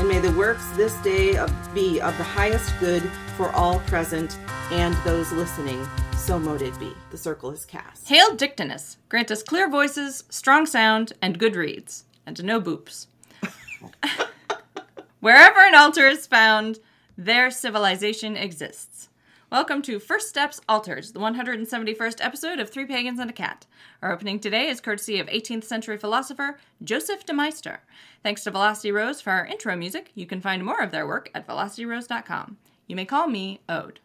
And may the works this day of, be of the highest good for all present and those listening. So mote it be. The circle is cast. Hail Dictinus, grant us clear voices, strong sound, and good reads, and no boops. Wherever an altar is found, there civilization exists. Welcome to First Steps Altars, the 171st episode of Three Pagans and a Cat. Our opening today is courtesy of 18th century philosopher Joseph de Maistre. Thanks to Velocity Rose for our intro music. You can find more of their work at velocityrose.com. You may call me Ode.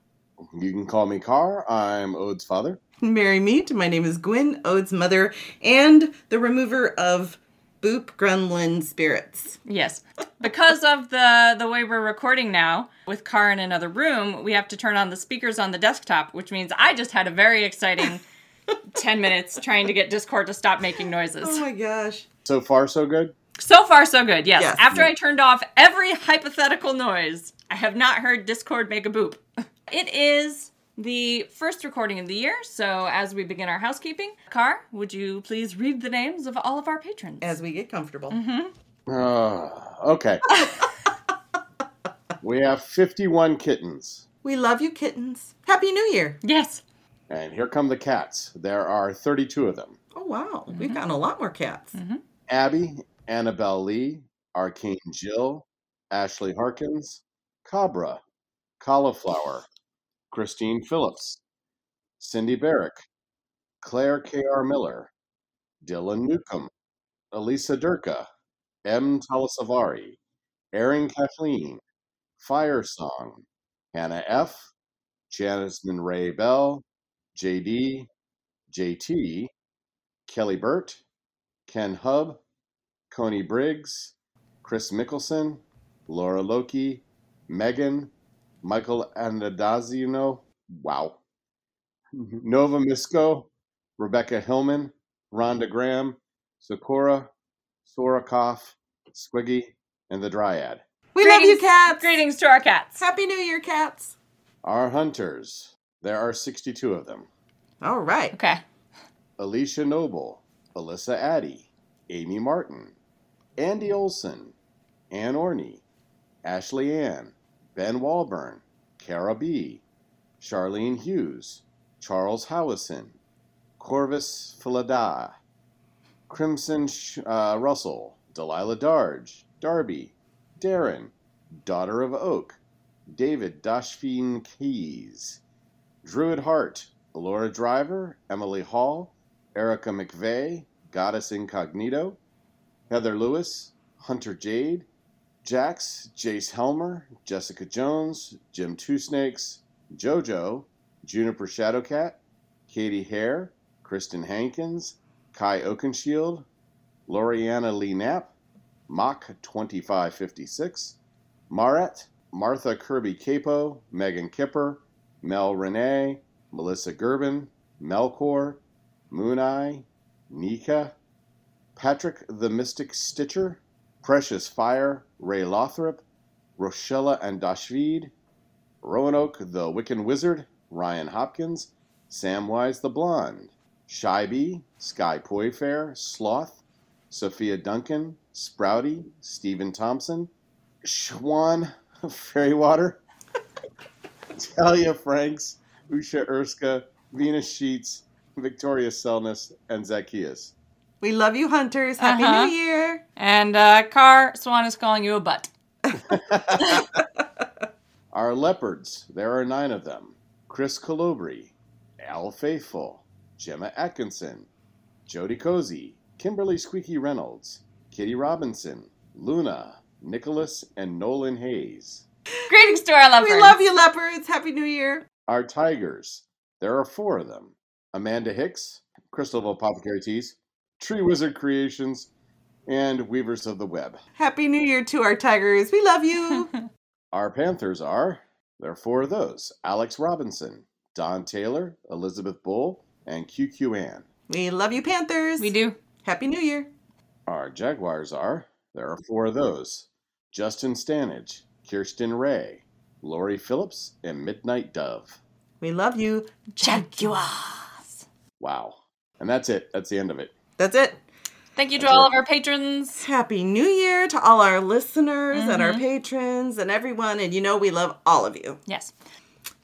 You can call me Carr. I'm Ode's father. Merry meet. My name is Gwyn, Ode's mother, and the remover of Boop Gremlin spirits. Yes. Because of the the way we're recording now with Car in another room, we have to turn on the speakers on the desktop, which means I just had a very exciting 10 minutes trying to get Discord to stop making noises. Oh my gosh. So far, so good. So far so good. Yes. Yes. After I turned off every hypothetical noise, I have not heard Discord make a boop. It is the first recording of the year, so as we begin our housekeeping, Car, would you please read the names of all of our patrons? As we get comfortable. Uh, okay. we have 51 kittens. We love you, kittens. Happy New Year. yes. And here come the cats. There are 32 of them. Oh, wow. We've gotten a lot more cats. Abby, Annabelle Lee, Arcane Jill, Ashley Harkins, Cabra, Cauliflower, Christine Phillips, Cindy Barrick, Claire K.R. Miller, Dylan Newcomb, Elisa Durka, M. Talasavari, Erin Kathleen, Fire Song, Hannah F., Jasmine Ray Bell, JD, JT, Kelly Burt, Ken Hub, Coney Briggs, Chris Mickelson, Laura Loki, Megan, Michael Anadazino, wow, mm-hmm. Nova Misko, Rebecca Hillman, Rhonda Graham, Sakura, Sorakoff, Squiggy, and the Dryad. We love you, cats. Greetings to our cats. Happy New Year, cats. Our hunters, there are 62 of them. All right. Okay. Alicia Noble, Alyssa Addy, Amy Martin, Andy Olson, Ann Orney, Ashley Ann, Ben Walburn, Cara B., Charlene Hughes, Charles Howison, Corvus Philada, Crimson uh, Russell, Delilah Darge, Darby, Darren, Daughter of Oak, David Dashfeen Keys, Druid Hart, Laura Driver, Emily Hall, Erica McVeigh, Goddess Incognito, Heather Lewis, Hunter Jade, Jax, Jace Helmer, Jessica Jones, Jim Two Snakes, JoJo, Juniper Shadowcat, Katie Hare, Kristen Hankins, Kai Oakenshield, Loriana Lee Knapp, Mach 2556, Maret, Martha Kirby Capo, Megan Kipper, Mel Renee, Melissa Gerben, Melkor, Moon Eye, Nika, Patrick the Mystic Stitcher, Precious Fire, Ray Lothrop, Rochella and Dashvid, Roanoke the Wiccan Wizard, Ryan Hopkins, Samwise the Blonde, Shyby, Sky Poyfair, Sloth, Sophia Duncan, Sprouty, Stephen Thompson, Schwan, Fairywater, Talia Franks, Usha Erska, Venus Sheets, Victoria Selness, and Zacchaeus. We love you, hunters. Happy Uh-huh. New Year. And uh, Car Swan is calling you a butt. Our leopards, there are nine of them. Chris Colobri, Al Faithful, Gemma Atkinson, Jody Cozy, Kimberly Squeaky Reynolds, Kitty Robinson, Luna, Nicholas, and Nolan Hayes. Greetings to our lovers. We love you, leopards. Happy New Year. Our tigers, there are four of them. Amanda Hicks, Crystal of Apothecary Teas, Tree Wizard Creations, and Weavers of the Web. Happy New Year to our tigers. We love you. Our Panthers are, there are four of those Alex Robinson, Don Taylor, Elizabeth Bull, and QQ Ann. We love you, Panthers. We do. Happy New Year. Our Jaguars are, there are four of those Justin Stanage, Kirsten Ray, Lori Phillips, and Midnight Dove. We love you. Jaguars. Wow. And that's it. That's the end of it. That's it. Thank you to all of our patrons. Happy New Year to all our listeners and our Mhm. patrons and everyone. And you know we love all of you. Yes.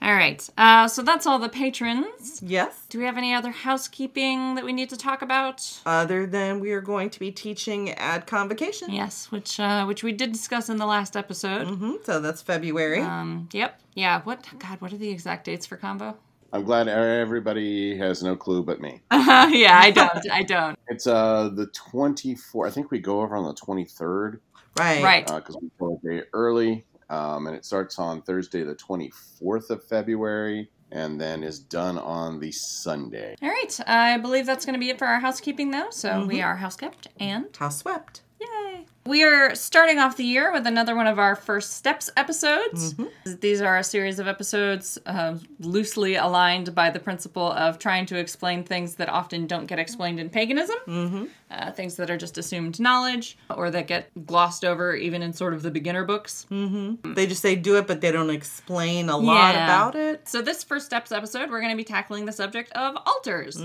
All right. Uh, so that's all the patrons. Yes. Do we have any other housekeeping that we need to talk about? Other than we are going to be teaching at Convocation. Yes, which uh, which we did discuss in the last episode. hmm So that's February. Um, yep. Yeah. What? God, what are the exact dates for combo? I'm glad everybody has no clue but me. yeah, I don't. I don't. It's uh the 24th. I think we go over on the 23rd right. Right. because we go a day early. Um, and it starts on Thursday, the 24th of February, and then is done on the Sunday. All right. I believe that's going to be it for our housekeeping, though. So we are house kept and House swept. Yay! We are starting off the year with another one of our first steps episodes. These are a series of episodes uh, loosely aligned by the principle of trying to explain things that often don't get explained in paganism, mm-hmm. uh, things that are just assumed knowledge or that get glossed over even in sort of the beginner books. They just say do it, but they don't explain a lot Yeah. about it. So, this first steps episode, we're going to be tackling the subject of altars.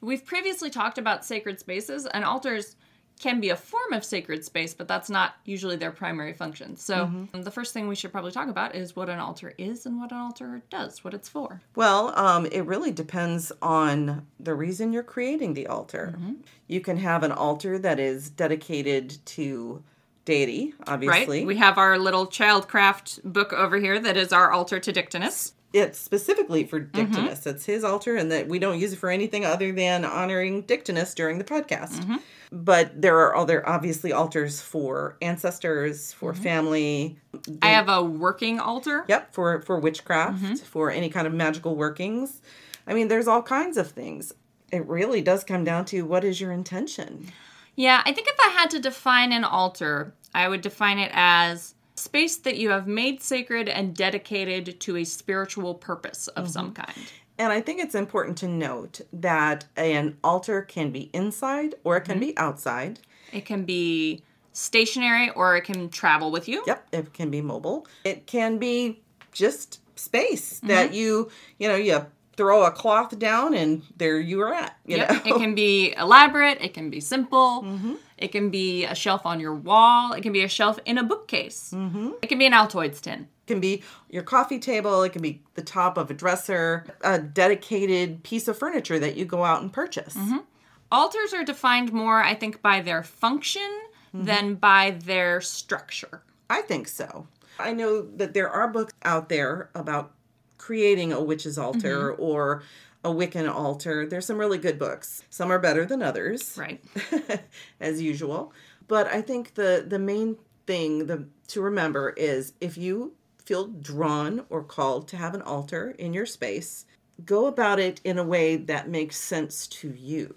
We've previously talked about sacred spaces, and altars can be a form of sacred space, but that's not usually their primary function. So, the first thing we should probably talk about is what an altar is and what an altar does, what it's for. Well, um, it really depends on the reason you're creating the altar. You can have an altar that is dedicated to deity, obviously. Right? We have our little childcraft book over here that is our altar to Dictinus. it's specifically for Mm-hmm. Dictinus. It's his altar, and that we don't use it for anything other than honoring Dictinus during the podcast. Mm-hmm. But there are other, obviously, altars for ancestors, for Mm-hmm. family. I have a working altar. Yep, for for witchcraft, Mm-hmm. for any kind of magical workings. I mean, there's all kinds of things. It really does come down to what is your intention. Yeah, I think if I had to define an altar, I would define it as space that you have made sacred and dedicated to a spiritual purpose of some kind. And I think it's important to note that an altar can be inside or it can Mm-hmm. be outside. It can be stationary or it can travel with you. Yep, it can be mobile. It can be just space Mm-hmm. that you, you know, you throw a cloth down and there you are at. You Yep. know, It can be elaborate, it can be simple, Mm-hmm. it can be a shelf on your wall, it can be a shelf in a bookcase, Mm-hmm. it can be an Altoids tin. Can be your coffee table. It can be the top of a dresser, a dedicated piece of furniture that you go out and purchase. Mm-hmm. Altars are defined more, I think, by their function Mm-hmm. than by their structure. I think so. I know that there are books out there about creating a witch's altar or a Wiccan altar. There's some really good books. Some are better than others, Right. as usual. But I think the the main thing the, to remember is if you feel drawn or called to have an altar in your space, go about it in a way that makes sense to you.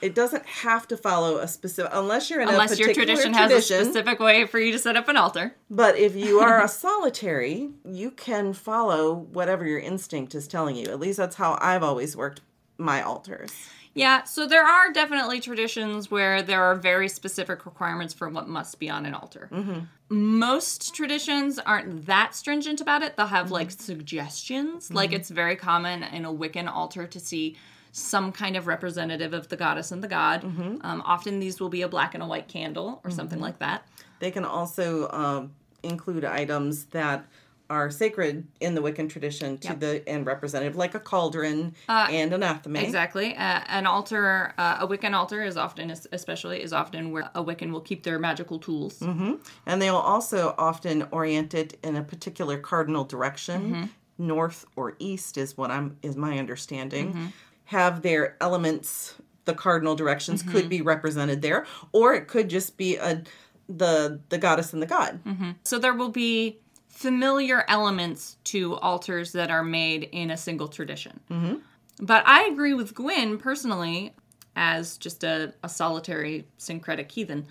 It doesn't have to follow a specific unless you're in Unless a your particular tradition, has a specific way for you to set up an altar. But if you are a solitary, you can follow whatever your instinct is telling you. At least that's how I've always worked my altars. Yeah, so there are definitely traditions where there are very specific requirements for what must be on an altar. Mm-hmm. Most traditions aren't that stringent about it. They'll have like suggestions. Like it's very common in a Wiccan altar to see some kind of representative of the goddess and the god. Um, often these will be a black and a white candle or something like that. They can also um, include items that are sacred in the Wiccan tradition to the and representative, like a cauldron uh, and an athame. Exactly. Uh, an altar, uh, a Wiccan altar is often, especially, is often where a Wiccan will keep their magical tools. Mm-hmm. And they will also often orient it in a particular cardinal direction, mm-hmm. north or east is what I'm is my understanding. Mm-hmm. Have their elements, the cardinal directions could be represented there, or it could just be a the the goddess and the god. So there will be familiar elements to altars that are made in a single tradition. Mm-hmm. But I agree with Gwyn personally, as just a, a solitary syncretic heathen.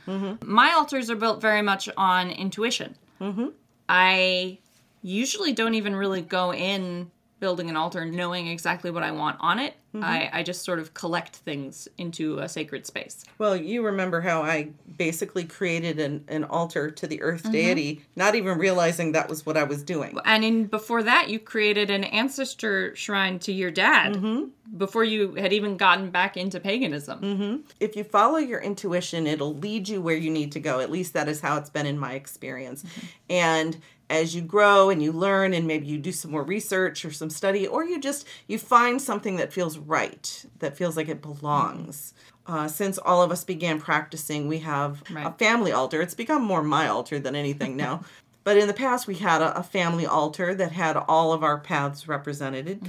My altars are built very much on intuition. I usually don't even really go in building an altar knowing exactly what I want on it. Mm-hmm. I, I just sort of collect things into a sacred space. Well, you remember how I basically created an, an altar to the earth mm-hmm. deity, not even realizing that was what I was doing. And in before that, you created an ancestor shrine to your dad mm-hmm. before you had even gotten back into paganism. If you follow your intuition, it'll lead you where you need to go. At least that is how it's been in my experience. And as you grow and you learn and maybe you do some more research or some study or you just you find something that feels right, that feels like it belongs. Uh, since all of us began practicing, we have a family altar. It's become more my altar than anything now. But in the past, we had a, a family altar that had all of our paths represented.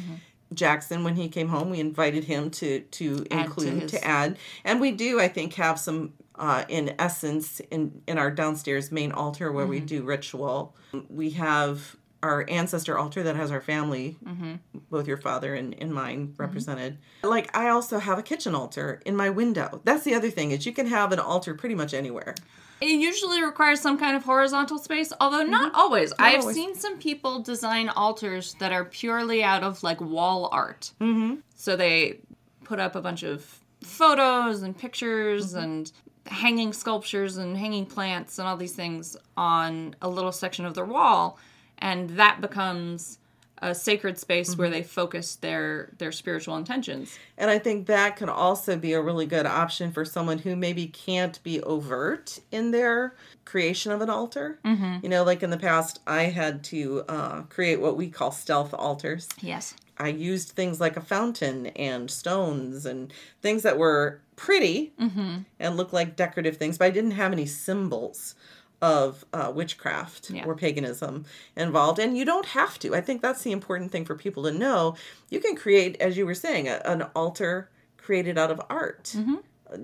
Jackson, when he came home, we invited him to to Add include to add, and we do, I think, have some uh, in essence in in our downstairs main altar where Mm-hmm. we do ritual. We have our ancestor altar that has our family, Mm-hmm. both your father and, and mine represented. Like I also have a kitchen altar in my window. That's the other thing is you can have an altar pretty much anywhere. It usually requires some kind of horizontal space, although not always. I've always. seen some people design altars that are purely out of like wall art. Mm-hmm. So they put up a bunch of photos and pictures and hanging sculptures and hanging plants and all these things on a little section of their wall, and that becomes a sacred space where they focus their their spiritual intentions. And I think that can also be a really good option for someone who maybe can't be overt in their creation of an altar. Mm-hmm. You know, like in the past, I had to uh, create what we call stealth altars. Yes. I used things like a fountain and stones and things that were pretty and look like decorative things, but I didn't have any symbols of uh, witchcraft Yeah. or paganism involved. And you don't have to. I think that's the important thing for people to know. You can create, as you were saying, a, an altar created out of art,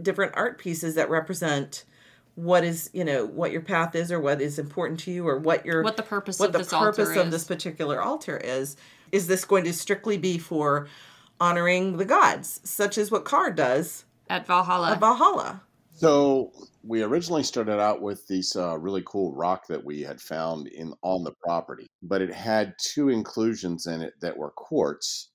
different art pieces that represent what is you know what your path is or what is important to you or what your What the purpose what of the this altar purpose of is. this particular altar is is this going to strictly be for honoring the gods such as what Carr does At Valhalla. at Valhalla So we originally started out with this uh, really cool rock that we had found in on the property, but it had two inclusions in it that were quartz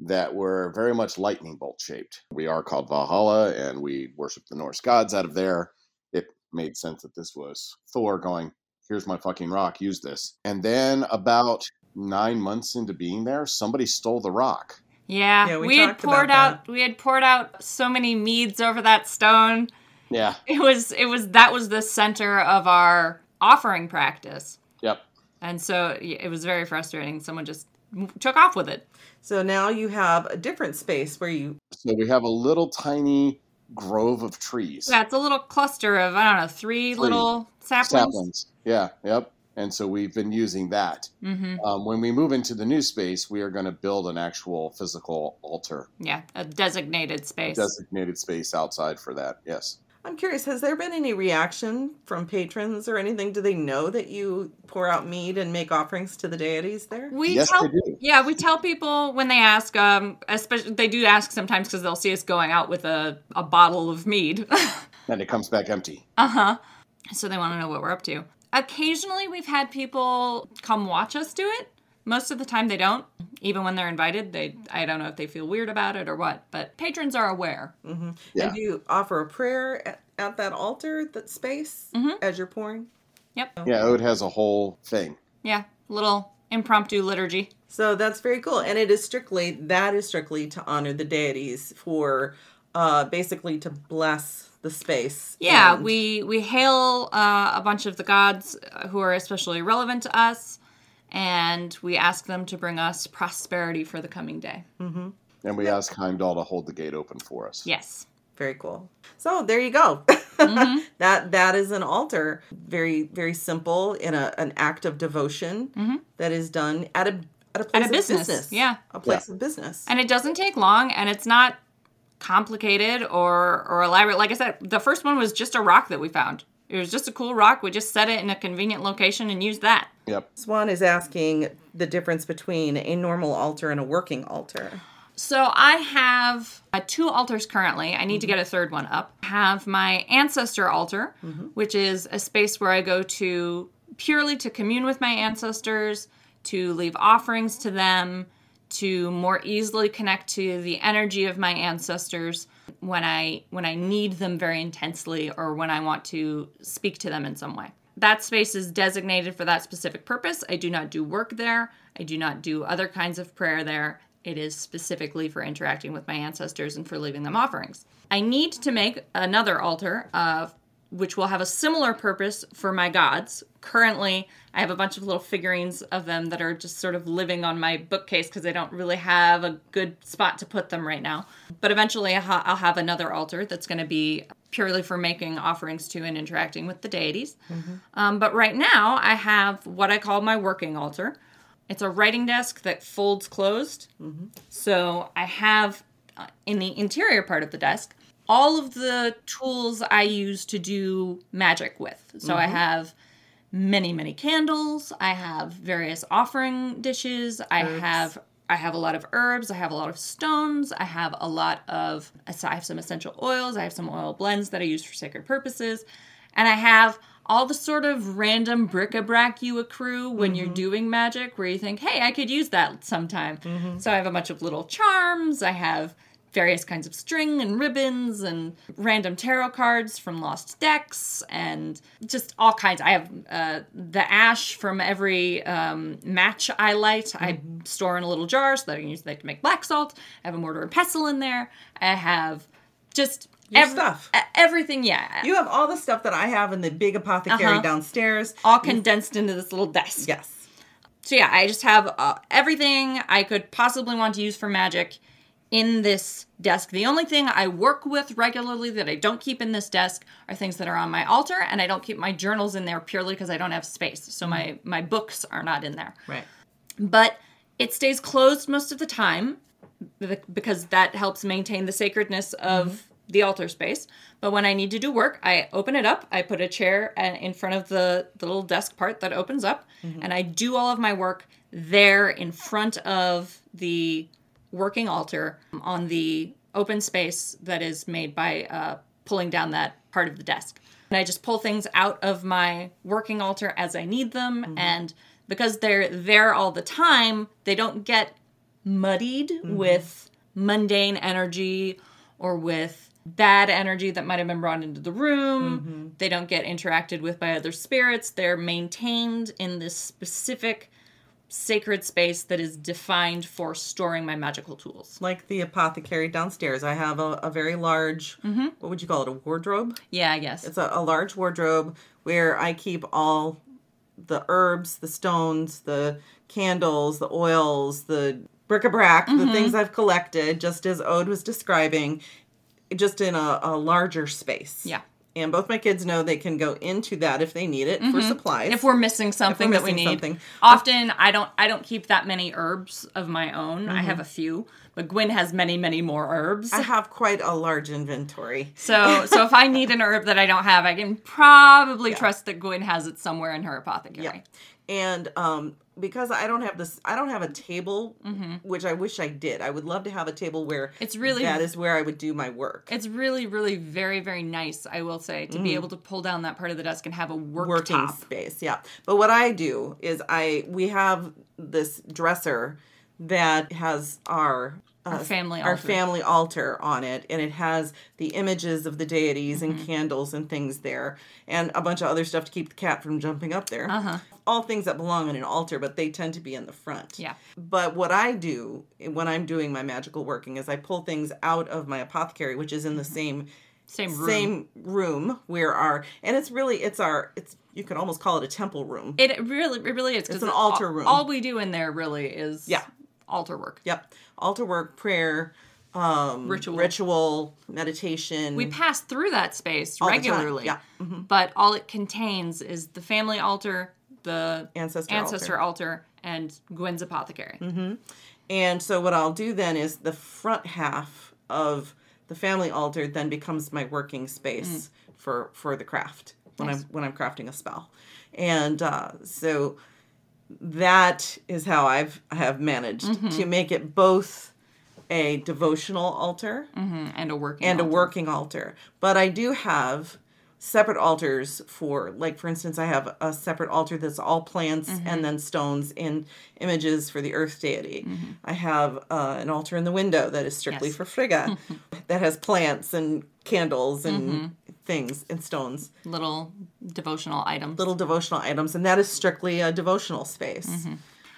that were very much lightning bolt shaped. We are called Valhalla, and we worship the Norse gods out of there. It made sense that this was Thor going, "Here's my fucking rock, use this." And then about nine months into being there, somebody stole the rock. Yeah, Yeah, we we, had poured about out we had poured out so many meads over that stone. Yeah. It was it was that was the center of our offering practice. Yep. And so it was very frustrating. Someone just took off with it. so now you have a different space where you So we have a little tiny grove of trees. Yeah, it's a little cluster of I don't know, three, little saplings. saplings. Yeah, yep. And so we've been using that. hmm Um, when we move into the new space, we are going to build an actual physical altar, Yeah, a designated space. designated space outside for that. Yes. I'm curious has there been any reaction from patrons or anything do they know that you pour out mead and make offerings to the deities there we Yes, tell they do. yeah we tell people when they ask um especially they do ask sometimes because they'll see us going out with a, a bottle of mead And it comes back empty. uh-huh so they want to know what we're up to occasionally we've had people come watch us do it. Most of the time they don't. Even when they're invited they i don't know if they feel weird about it or what but patrons are aware. Yeah. and you offer a prayer at, at that altar that space as you're pouring? Yep. Yeah, Ode has a whole thing. yeah little impromptu liturgy. So that's very cool. And it is strictly, that is strictly to honor the deities for uh, basically to bless the space. Yeah, And- we we hail uh, a bunch of the gods uh, who are especially relevant to us, and we ask them to bring us prosperity for the coming day. And we ask Heimdall to hold the gate open for us. Yes. Very cool. So there you go. that that is an altar. Very very simple in a an act of devotion that is done at a at a place of business, yeah. a place of business. And it doesn't take long, and it's not complicated or or elaborate. Like I said, the first one was just a rock that we found. It was just a cool rock. We just set it in a convenient location and used that. Yep. Swan is asking the difference between a normal altar and a working altar. So I have uh, two altars currently. I need to get a third one up. I have my ancestor altar, which is a space where I go to purely to commune with my ancestors, to leave offerings to them, to more easily connect to the energy of my ancestors when I when I need them very intensely or when I want to speak to them in some way. That space is designated for that specific purpose. I do not do work there. I do not do other kinds of prayer there. It is specifically for interacting with my ancestors and for leaving them offerings. I need to make another altar, uh, which will have a similar purpose for my gods. Currently, I have a bunch of little figurines of them that are just sort of living on my bookcase because I don't really have a good spot to put them right now. But eventually, I'll have another altar that's going to be purely for making offerings to and interacting with the deities. Um, but right now, I have what I call my working altar. It's a writing desk that folds closed. So I have uh, in the interior part of the desk all of the tools I use to do magic with. So I mm-hmm. have many many candles, I have various offering dishes, I have I have a lot of herbs, I have a lot of stones, I have a lot of I have some essential oils, I have some oil blends that I use for sacred purposes, and I have all the sort of random bric-a-brac you accrue when you're mm-hmm. doing magic where you think, hey, I could use that sometime. Mm-hmm. So I have a bunch of little charms, I have various kinds of string and ribbons and random tarot cards from lost decks and just all kinds. I have uh, the ash from every um, match I light. I store in a little jar so that I can use that to make black salt. I have a mortar and pestle in there. I have just Your stuff. everything. Yeah, You have all the stuff that I have in the big apothecary Uh-huh. downstairs. all condensed into this little desk. Yes. So yeah, I just have uh, everything I could possibly want to use for magic in this desk. The only thing I work with regularly that I don't keep in this desk are things that are on my altar, and I don't keep my journals in there purely because I don't have space. So my mm-hmm. my books are not in there. Right. But it stays closed most of the time because that helps maintain the sacredness of mm-hmm. the altar space. But when I need to do work, I open it up. I put a chair in front of the, the little desk part that opens up, mm-hmm. and I do all of my work there in front of the working altar um, on the open space that is made by uh, pulling down that part of the desk. And I just pull things out of my working altar as I need them. Mm-hmm. And because they're there all the time, they don't get muddied mm-hmm. with mundane energy or with bad energy that might have been brought into the room. Mm-hmm. They don't get interacted with by other spirits. They're maintained in this specific sacred space that is defined for storing my magical tools. Like the apothecary downstairs, I have a, a very large, mm-hmm. what would you call it, a wardrobe? Yeah, I guess. It's a, a large wardrobe where I keep all the herbs, the stones, the candles, the oils, the bric-a-brac, the mm-hmm. things I've collected, just as Ode was describing, just in a, a larger space. Yeah. And both my kids know they can go into that if they need it for supplies. if we're missing something that we missing need. something. Often I don't I don't keep that many herbs of my own. I Mm-hmm. have a few, but Gwen has many many more herbs. I have quite a large inventory. So so if I need an herb that I don't have, I can probably trust that Gwen has it somewhere in her apothecary. Yeah. And um, because I don't have this, I don't have a table, which I wish I did. I would love to have a table where Mm-hmm. It's really- that is where I would do my work. It's really, really very, very nice, I will say, to be able to pull down that part of the desk and have a work Mm. working top. space yeah but what i do is i we have this dresser that has our uh, Our family our altar. family altar on it and it has the images of the deities Mm-hmm. and candles and things there and a bunch of other stuff to keep the cat from jumping up there Uh-huh. all things that belong on an altar but they tend to be in the front Yeah. but what i do when i'm doing my magical working is i pull things out of my apothecary which is in the same Same room. same room where our and it's really it's our it's you could almost call it a temple room. It really, it really is. It's an altar all- room. All we do in there really is Yeah. Altar work. yep, altar work, prayer, um, Ritual. ritual, meditation. We pass through that space All regularly. yeah. Mm-hmm. But all it contains is the family altar, the Ancestor ancestor altar, and Gwen's apothecary. Mm-hmm. and so what I'll do then is the front half of the family altar then becomes my working space for for the craft when Mm. Nice. I'm when I'm crafting a spell, and uh, so that is how I've I have managed Mm-hmm. to make it both a devotional altar Mhm, And a working and a altar. working altar. But I do have separate altars for like for instance i have a separate altar that's all plants and then stones and images for the earth deity i have uh, an altar in the window that is strictly Yes. for frigga that has plants and candles and things and stones Little devotional items. little devotional items and that is strictly a devotional space mm-hmm.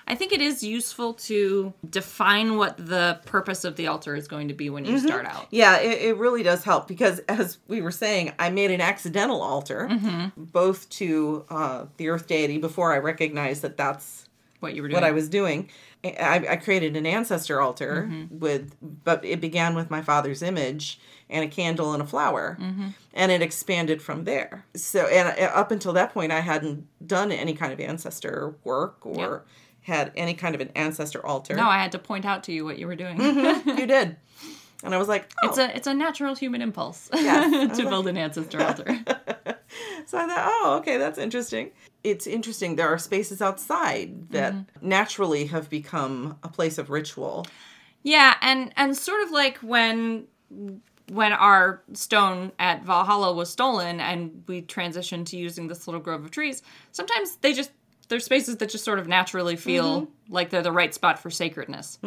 I think it is useful to define what the purpose of the altar is going to be when you mm-hmm. start out. Yeah, it, it really does help because, as we were saying, I made an accidental altar, mm-hmm. both to uh, the Earth deity before I recognized that that's What you were doing. what I was doing. I, I created an ancestor altar mm-hmm. with, but it began with my father's image and a candle and a flower, mm-hmm. and it expanded from there. So, and uh, up until that point, I hadn't done any kind of ancestor work or had any kind of an ancestor altar. no, I had to point out to you what you were doing. Mm-hmm. you did, and I was like, oh. It's a it's a natural human impulse Yes. to build an ancestor altar. So I thought, oh, okay, that's interesting. It's interesting. There are spaces outside that Mm-hmm. naturally have become a place of ritual. Yeah, and and sort of like when when our stone at Valhalla was stolen and we transitioned to using this little grove of trees, sometimes they just there's spaces that just sort of naturally feel like they're the right spot for sacredness.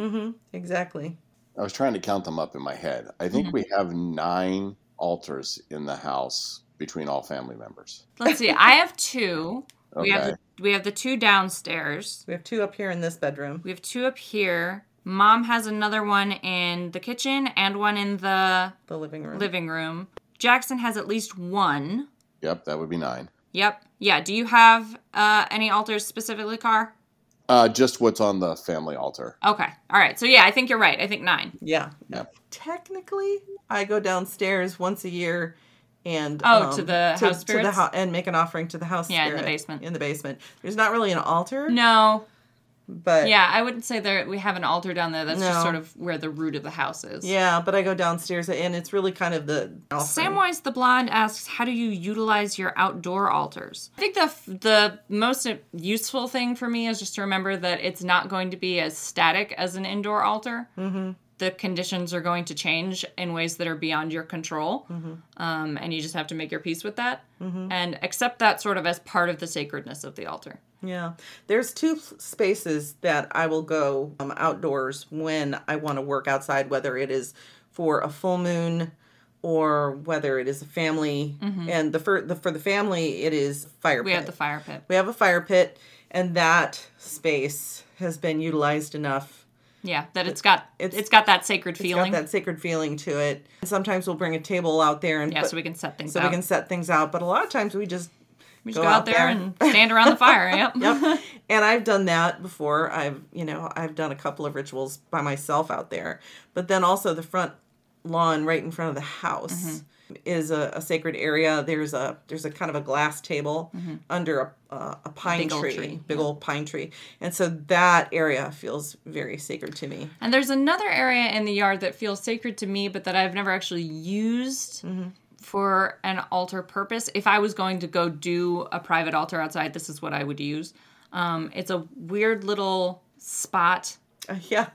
Exactly. I was trying to count them up in my head. I think we have nine altars in the house between all family members. Let's see. I have two. We have Okay. the, we have the two downstairs. We have two up here in this bedroom. We have two up here. Mom has another one in the kitchen and one in the The living room. living room. Jackson has at least one. Yep, that would be nine. Yep. Yeah. Do you have uh, any altars specifically, Car? Uh, just what's on the family altar. Okay. All right. So yeah, I think you're right. I think nine. yeah. Yep. Technically, I go downstairs once a year and Oh, to the house to the spirits? and make an offering to the house Yeah, in the basement. In the basement. There's not really an altar, No. But Yeah, I wouldn't say there we have an altar down there. That's just sort of where the root of the house is. yeah, but I go downstairs and it's really kind of the offering. Samwise the Blonde asks, "How do you utilize your outdoor altars?" I think the the most useful thing for me is just to remember that it's not going to be as static as an indoor altar. Mm-hmm. The conditions are going to change in ways that are beyond your control, um, and you just have to make your peace with that and accept that sort of as part of the sacredness of the altar. Yeah. There's two spaces that I will go um, outdoors when I want to work outside, whether it is for a full moon or whether it is a family. And the for the for the family, it is fire Mm-hmm. We have the fire pit. we have a fire pit, and that space has been utilized enough. Yeah, that it's got It's- it's got that sacred It's feeling. got that sacred feeling to it. And Sometimes we'll bring a table out there and yeah, put- so we can set things so out. we can set things out. But a lot of times we just We just go go, out out there, there. and stand around the fire. Yep. yep. And I've done that before. I've, you know, I've done a couple of rituals by myself out there. But then also the front lawn right in front of the house mm-hmm. Is a, a sacred area. There's a there's a kind of a glass table under a, a, a pine Big tree, tree, big old pine tree. And so that area feels very sacred to me. And there's another area in the yard that feels sacred to me, but that I've never actually used for an altar purpose. If I was going to go do a private altar outside, this is what I would use. Um, it's a weird little spot. Uh, yeah.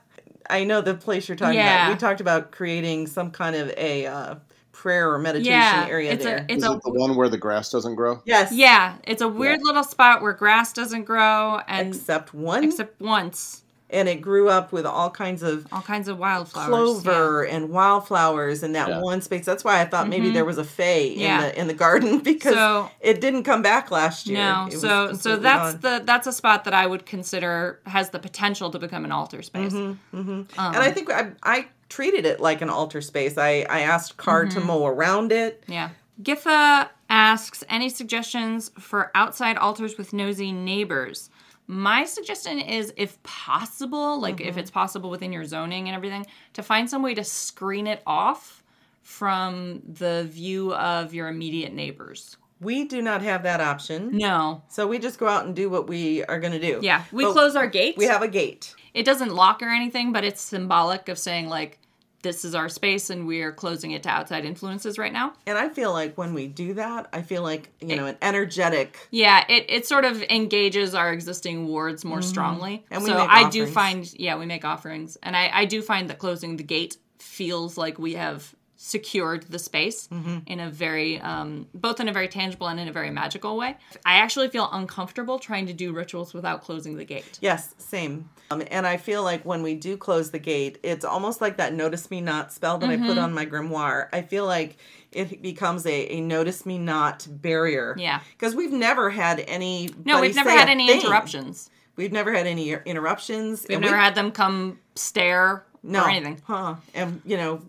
I know the place you're talking Yeah. about. We talked about creating some kind of a uh, prayer or meditation Yeah, area it's there. a it's Is a it the one where the grass doesn't grow? yes. yeah, it's a weird little spot where grass doesn't grow and Except one. except once, and it grew up with all kinds of all kinds of wildflowers. clover and wildflowers in that Yeah. one space. That's why I thought maybe mm-hmm. there was a fae Mm-hmm. Yeah. in the in the garden because So- it didn't come back last year. No, It was so so completely that's gone. the that's a spot that I would consider has the potential to become an altar space. Mm-hmm, mm-hmm. Um, and I think I I treated it like an altar space. I I asked Card Mm-hmm. to mow around it. Yeah. Githa asks any suggestions for outside altars with nosy neighbors. My suggestion is, if possible, like Mm-hmm. if it's possible within your zoning and everything, to find some way to screen it off from the view of your immediate neighbors. We do not have that option. No. So we just go out and do what we are going to do. Yeah. We But close our gates. We have a gate. it doesn't lock or anything, but it's symbolic of saying, like, this is our space and we're closing it to outside influences right now. And I feel like when we do that, I feel like, you know, an energetic Yeah, it, it sort of engages our existing wards more strongly. Mm-hmm. And we so I do find, yeah, we make offerings. And I, I do find that closing the gate feels like we have secured the space Mm-hmm. in a very um, both in a very tangible and in a very magical way i actually feel uncomfortable trying to do rituals without closing the gate Yes, same. Um, and I feel like when we do close the gate, it's almost like that notice me not spell that I put Mm-hmm. on my grimoire. I feel like it becomes a, a notice me not barrier. Yeah. Because we've never had any. no we've never had any interruptions We've never had any interruptions. we've never we- had them come stare no, or anything Huh. And, you know,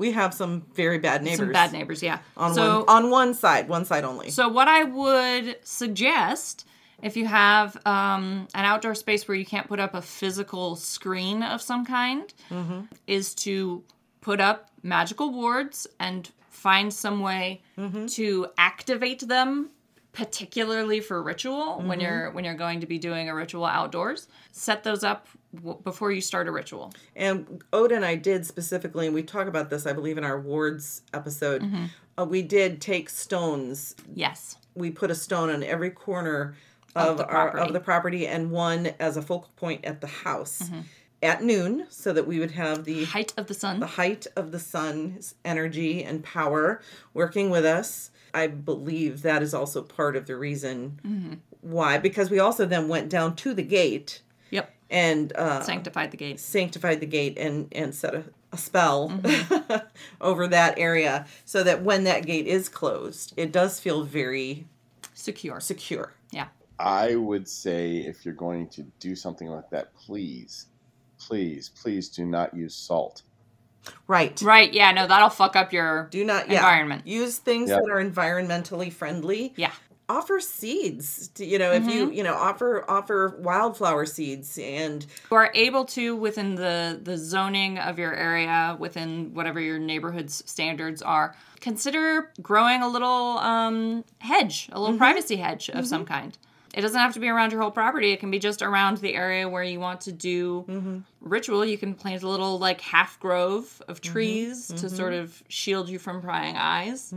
we have some very bad neighbors. some bad neighbors yeah On, so one, on one side, one side only. So, what I would suggest if you have um, an outdoor space where you can't put up a physical screen of some kind Mm-hmm. is to put up magical wards and find some way Mm-hmm. to activate them particularly for ritual Mm-hmm. when you're when you're going to be doing a ritual outdoors set those up w- before you start a ritual And Oda and I did specifically, and we talk about this, I believe, in our wards episode. Mm-hmm. Uh, we did take stones. yes We put a stone on every corner Of of, our of the property, and one as a focal point at the house at noon, so that we would have the height of the sun the height of the sun's energy and power working with us. I believe that is also part of the reason why, because we also then went down to the gate yep. and uh, sanctified the gate. sanctified the gate and and set a, a spell Mm-hmm. over that area so that when that gate is closed it does feel very secure. secure. Yeah. I would say if you're going to do something like that, please, please, please do not use salt. Right. Right yeah no that'll fuck up your do not yeah, environment. use things Yeah. that are environmentally friendly. Yeah. Offer seeds to, you know if Mm-hmm. you you know offer offer wildflower seeds and you are able to within the the zoning of your area within whatever your neighborhood's standards are consider growing a little um, hedge a little privacy hedge of some kind it doesn't have to be around your whole property it can be just around the area where you want to do mm-hmm. ritual you can plant a little like half grove of mm-hmm. trees to mm-hmm. sort of shield you from prying eyes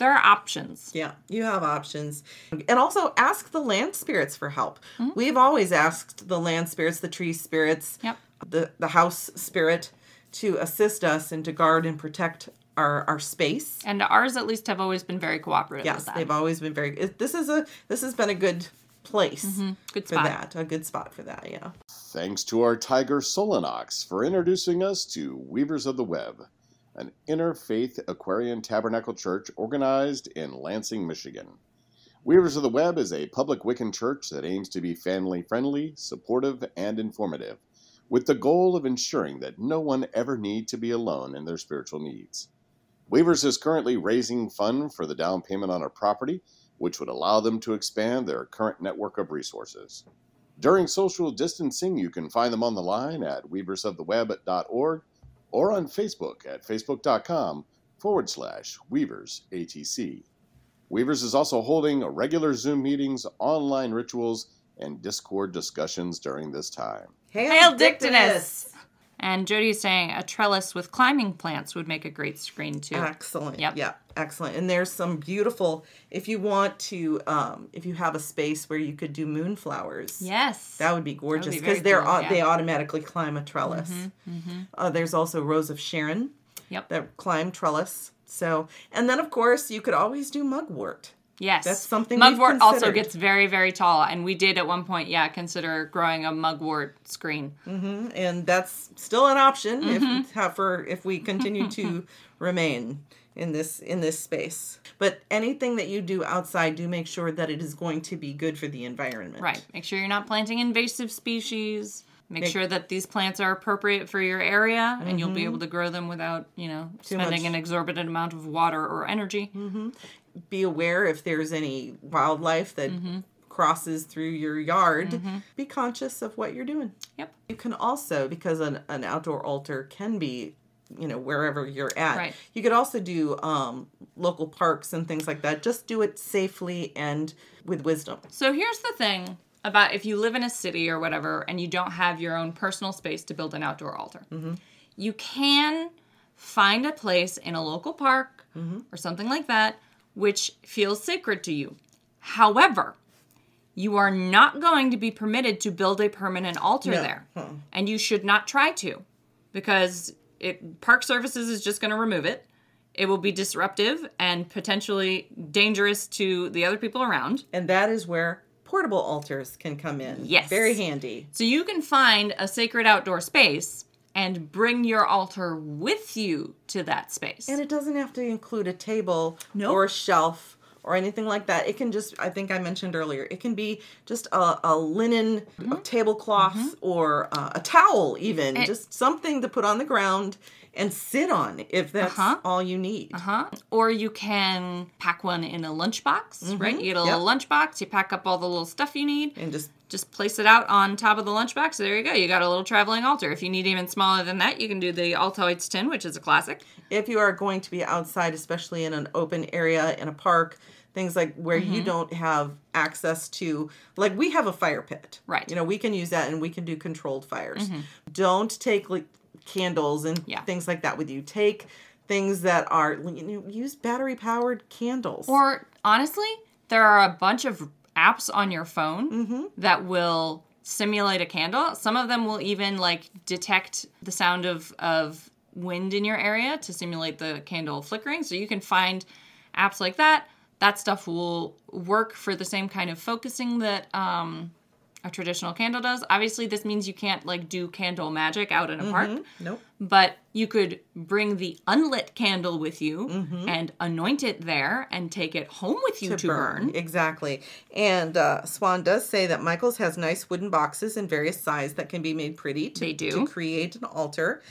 there are options Yeah, you have options. And also ask the land spirits for help. Mm-hmm. We've always asked the land spirits, the tree spirits, Yep. the, the house spirit to assist us and to guard and protect our, our space. and ours at least have always been very cooperative Yes, with that they've always been very it- this is a this has been a good place Mm-hmm. good for spot that. A good spot for that, yeah. Thanks to our tiger Solanox for introducing us to Weavers of the Web, an interfaith Aquarian tabernacle church organized in Lansing, Michigan. Weavers of the Web is a public Wiccan church that aims to be family friendly, supportive, and informative, with the goal of ensuring that no one ever need to be alone in their spiritual needs. Weavers is currently raising funds for the down payment on a property, which would allow them to expand their current network of resources. During social distancing, you can find them on the line at weaversoftheweb.org or on Facebook at facebook.com forward slash Weavers ATC. Weavers is also holding regular Zoom meetings, online rituals, and Discord discussions during this time. Hail Dictinus! And Jody is saying a trellis with climbing plants would make a great screen too. Excellent. Yep. Yeah, excellent. And there's some beautiful if you want to um if you have a space where you could do moonflowers. yes. That would be gorgeous because they're cool, yeah. Mm-hmm, they automatically climb a trellis. Uh, there's also Rose of Sharon Yep. that climb trellis. So, and then of course you could always do mugwort. Yes. that's something Mugwort also gets very, very tall, and we did at one point, yeah, consider growing a mugwort screen. Mm-hmm. and that's still an option Mm-hmm. if for if we continue to remain in this in this space. But anything that you do outside, do make sure that it is going to be good for the environment. Right. Make sure you're not planting invasive species. Make, sure that these plants are appropriate for your area, and you'll be able to grow them without, you know, spending Mm-hmm. much- an exorbitant amount of water or energy. Be aware if there's any wildlife that Mm-hmm. crosses through your yard. Be conscious of what you're doing. Yep. You can also, because an, an outdoor altar can be, you know, wherever you're at. Right. You could also do um, local parks and things like that. Just do it safely and with wisdom. So here's the thing about if you live in a city or whatever and you don't have your own personal space to build an outdoor altar. You can find a place in a local park or something like that which feels sacred to you. However, you are not going to be permitted to build a permanent altar No. there. And you should not try to because it park services is just going to remove it it will be disruptive and potentially dangerous to the other people around. And that is where portable altars can come in. Yes. Very handy. So you can find a sacred outdoor space and bring your altar with you to that space. And it doesn't have to include a table Nope. or a shelf or anything like that. It can just, I think I mentioned earlier, it can be just a, a linen Mm-hmm. tablecloth or uh, a towel, even. Just something to put on the ground and sit on if that's Uh-huh. all you need. Uh-huh. Or you can pack one in a lunchbox, right? You get a little Yep. lunchbox, you pack up all the little stuff you need, And just just place it out on top of the lunchbox. There you go. You got a little traveling altar. If you need even smaller than that, you can do the Altoids tin, which is a classic. if you are going to be outside, especially in an open area in a park, things like where Mm-hmm. you don't have access to, like we have a fire pit, Right. Mm-hmm. You know, we can use that and we can do controlled fires. Don't take like candles and Yeah. things like that with you. Take things that are you know, use battery powered candles. Or honestly, there are a bunch of apps on your phone that will simulate a candle. Some of them will even like detect the sound of of wind in your area to simulate the candle flickering. So you can find apps like that. That stuff will work for the same kind of focusing that um, a traditional candle does. Obviously, this means you can't like do candle magic out in a park nope. but you could bring the unlit candle with you and anoint it there and take it home with you to, burn. Exactly. And uh, Swan does say that Michael's has nice wooden boxes in various sizes that can be made pretty to, They do. to create an altar.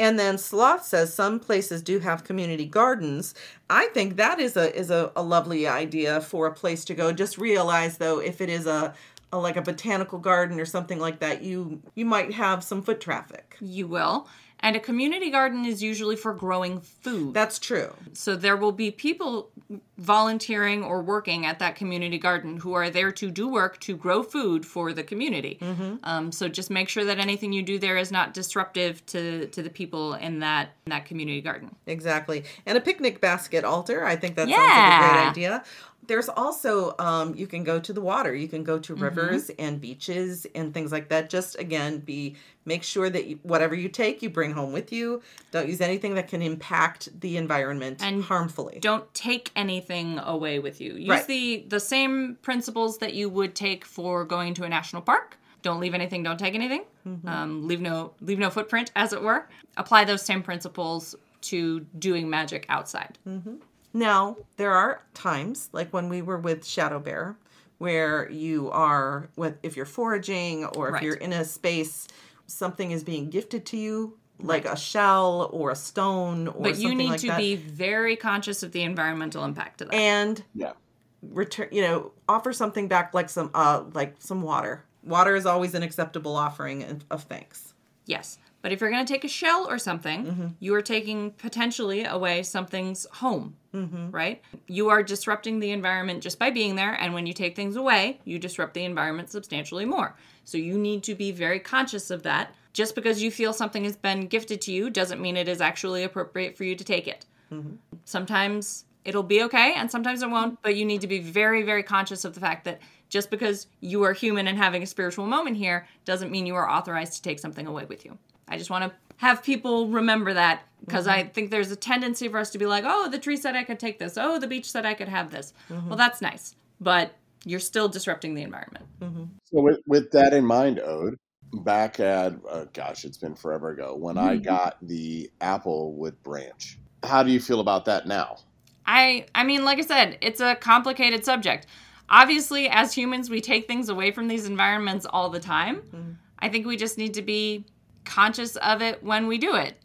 And then Sloth says some places do have community gardens. I think that is a is a, a lovely idea for a place to go. Just realize though, if it is a, a like a botanical garden or something like that, you you might have some foot traffic. You will. And a community garden is usually for growing food. That's true. so there will be people volunteering or working at that community garden who are there to do work to grow food for the community. Um, so just make sure that anything you do there is not disruptive to, to the people in that in that community garden. Exactly. And a picnic basket altar. I think that sounds like a great idea. There's also um, you can go to the water. You can go to Mm-hmm. rivers and beaches and things like that. Just again, be make sure that you, whatever you take, you bring home with you. Don't use anything that can impact the environment And harmfully. don't take anything away with you. Use Right. the the same principles that you would take for going to a national park. Don't leave anything. Don't take anything. Mm-hmm. Um, leave no leave no footprint, as it were. Apply those same principles to doing magic outside. Now, there are times, like when we were with Shadow Bear, where you are, with if you're foraging or if Right. you're in a space, something is being gifted to you, like a shell or a stone or But you need like to that. be very conscious of the environmental impact of that. and Yeah. return, you know, offer something back, like some, uh, like some water. Water is always an acceptable offering of- of thanks. Yes. But if you're going to take a shell or something, Mm-hmm. you are taking potentially away something's home, Mm-hmm. right? You are disrupting the environment just by being there. And when you take things away, you disrupt the environment substantially more. So you need to be very conscious of that. Just because you feel something has been gifted to you doesn't mean it is actually appropriate for you to take it. Mm-hmm. Sometimes it'll be okay and sometimes it won't, but you need to be very, very conscious of the fact that just because you are human and having a spiritual moment here doesn't mean you are authorized to take something away with you. I just want to have people remember that because I mm-hmm. think there's a tendency for us to be like, oh, the tree said I could take this. Oh, the beach said I could have this. Mm-hmm. Well, that's nice, but you're still disrupting the environment. Mm-hmm. So with, with that in mind, Ode, back at uh, gosh, it's been forever ago when I got the apple Applewood branch. How do you feel about that now? I I mean, like I said, it's a complicated subject. Obviously, as humans, we take things away from these environments all the time. I think we just need to be conscious of it when we do it.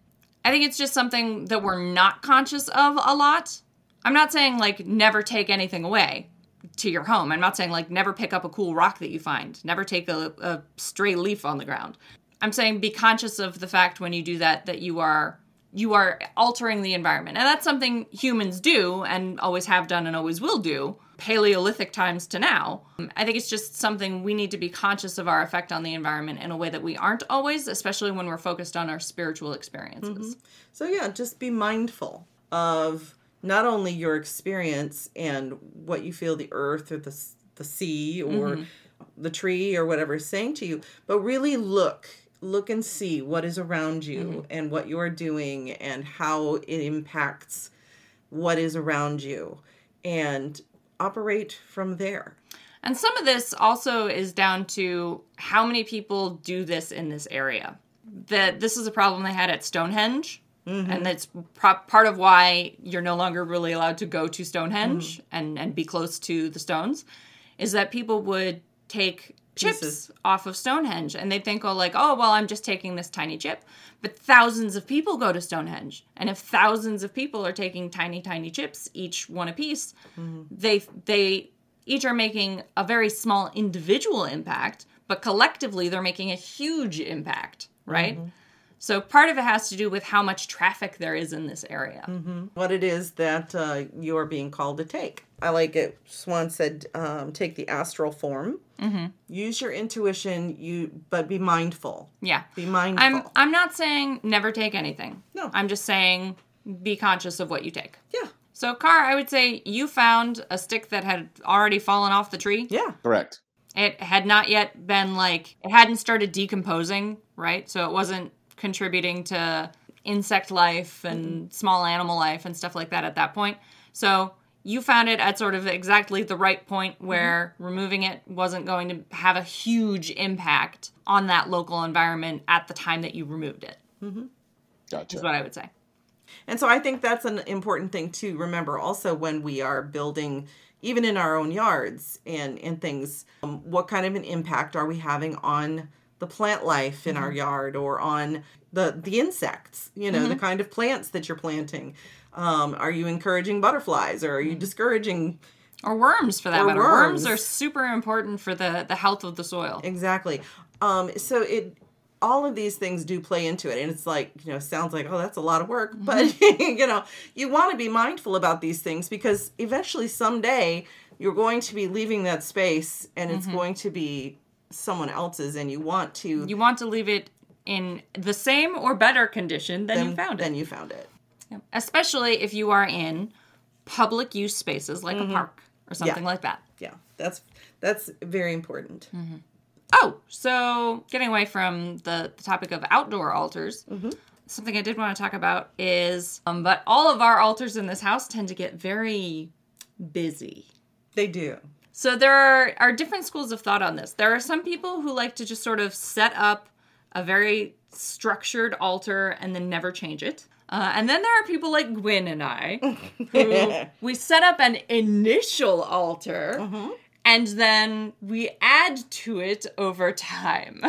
I think it's just something that we're not conscious of a lot. I'm not saying like never take anything away to your home. I'm not saying like never pick up a cool rock that you find, never take a, a stray leaf on the ground. I'm saying be conscious of the fact when you do that that you are you are altering the environment. And that's something humans do and always have done and always will do, Paleolithic times to now. I think it's just something we need to be conscious of our effect on the environment in a way that we aren't always, especially when we're focused on our spiritual experiences. Mm-hmm. So yeah, just be mindful of not only your experience and what you feel the earth or the the sea or mm-hmm. the tree or whatever is saying to you, but really look look and see what is around you mm-hmm. and what you are doing and how it impacts what is around you and operate from there. And some of this also is down to how many people do this in this area. That this is a problem they had at Stonehenge, mm-hmm. and that's pro- part of why you're no longer really allowed to go to Stonehenge mm-hmm. and and be close to the stones, is that people would take chips Pieces. off of Stonehenge and they think, oh, like, oh, well, I'm just taking this tiny chip. But thousands of people go to Stonehenge, and if thousands of people are taking tiny, tiny chips, each one a piece, mm-hmm. they they each are making a very small individual impact, but collectively they're making a huge impact, right? Mm-hmm. So part of it has to do with how much traffic there is in this area. What it is that uh, you're being called to take. I like it. Swan said, um, take the astral form. Mm-hmm. Use your intuition, you but be mindful. Yeah. Be mindful. I'm I'm not saying never take anything. No. I'm just saying be conscious of what you take. yeah. So Car, I would say you found a stick that had already fallen off the tree. Yeah. Correct. It had not yet been like it hadn't started decomposing, right? So it wasn't contributing to insect life and small animal life and stuff like that at that point. So you found it at sort of exactly the right point where removing it wasn't going to have a huge impact on that local environment at the time that you removed it. Gotcha. Is what I would say. And so I think that's an important thing to remember also when we are building, even in our own yards and, and things, um, what kind of an impact are we having on the plant life in our mm-hmm. yard or on the, the insects, you know, the mm-hmm. kind of plants that you're planting? Um, are you encouraging butterflies or are you mm-hmm. discouraging Or worms for that matter. Worms. worms. are super important for the, the health of the soil. Exactly. Um, so it all of these things do play into it and it's like you know sounds like oh that's a lot of work but you know you want to be mindful about these things because eventually someday you're going to be leaving that space and it's going to be someone else's and you want to You want to leave it in the same or better condition than you found it. then you found it. Especially if you are in public use spaces like a mm-hmm. park or something like that. yeah that's that's very important. Mm-hmm. Oh, so getting away from the, the topic of outdoor altars, mm-hmm. something I did want to talk about is, um, but all of our altars in this house tend to get very busy. they do So there are, are different schools of thought on this. There are some people who like to just sort of set up a very structured altar and then never change it. Uh, and then there are people like Gwyn and I who we set up an initial altar and then we add to it over time.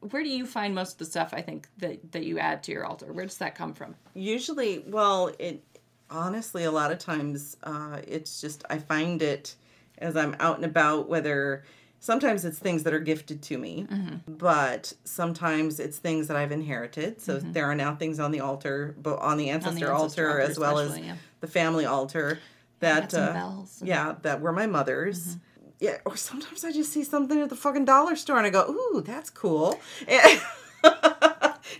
Where do you find most of the stuff I think that, that you add to your altar? Where does that come from? usually well it honestly a lot of times uh, it's just i find it as i'm out and about whether sometimes it's things that are gifted to me but sometimes it's things that i've inherited. So there are now things on the altar but on the ancestor, ancestor altar, altar as well as yeah. the family altar that uh, bells yeah that were my mother's. Yeah or sometimes i just see something at the fucking dollar store and i go ooh that's cool. And,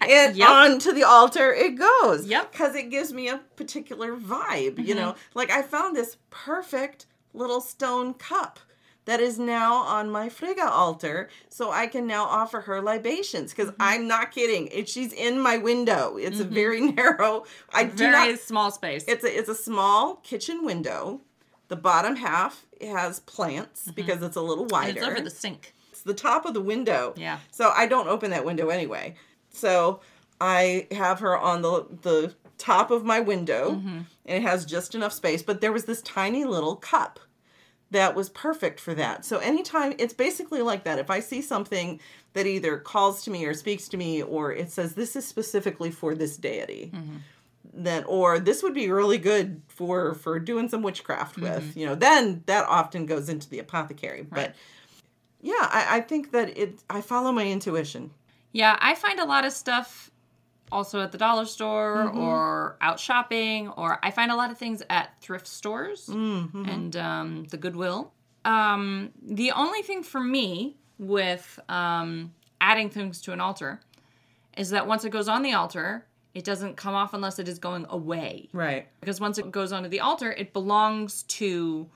and Yep. on to the altar it goes Yep. because it gives me a particular vibe you know? Like i found this perfect little stone cup that is now on my Frigga altar, so I can now offer her libations. Because mm-hmm. I'm not kidding, it, she's in my window. It's a mm-hmm. very narrow. I do Very not. small space. It's a it's a small kitchen window. The bottom half has plants mm-hmm. because it's a little And wider. it's over the sink. It's the top of the window. Yeah. So I don't open that window anyway. So I have her on the the top of my window Mm-hmm. and it has just enough space, but there was this tiny little cup that was perfect for that. So anytime it's basically like that. If I see something that either calls to me or speaks to me or it says this is specifically for this deity, mm-hmm. then or this would be really good for for doing some witchcraft mm-hmm. with, you know, then that often goes into the apothecary. But yeah, I, I think that it I follow my intuition. Yeah, I find a lot of stuff also at the dollar store Mm-hmm. or out shopping, or I find a lot of things at thrift stores Mm-hmm. and um, the Goodwill. Um, the only thing for me with um, adding things to an altar is that once it goes on the altar, it doesn't come off unless it is going away. Right. Because once it goes onto the altar, it belongs to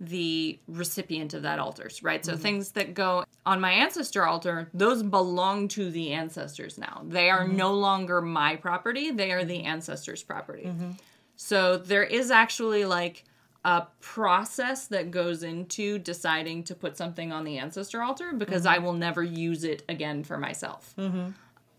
the recipient of that altars, right? So mm-hmm. things that go on my ancestor altar, those belong to the ancestors now. They are mm-hmm. no longer my property, they are the ancestors' property. Mm-hmm. So there is actually like a process that goes into deciding to put something on the ancestor altar because I will never use it again for myself.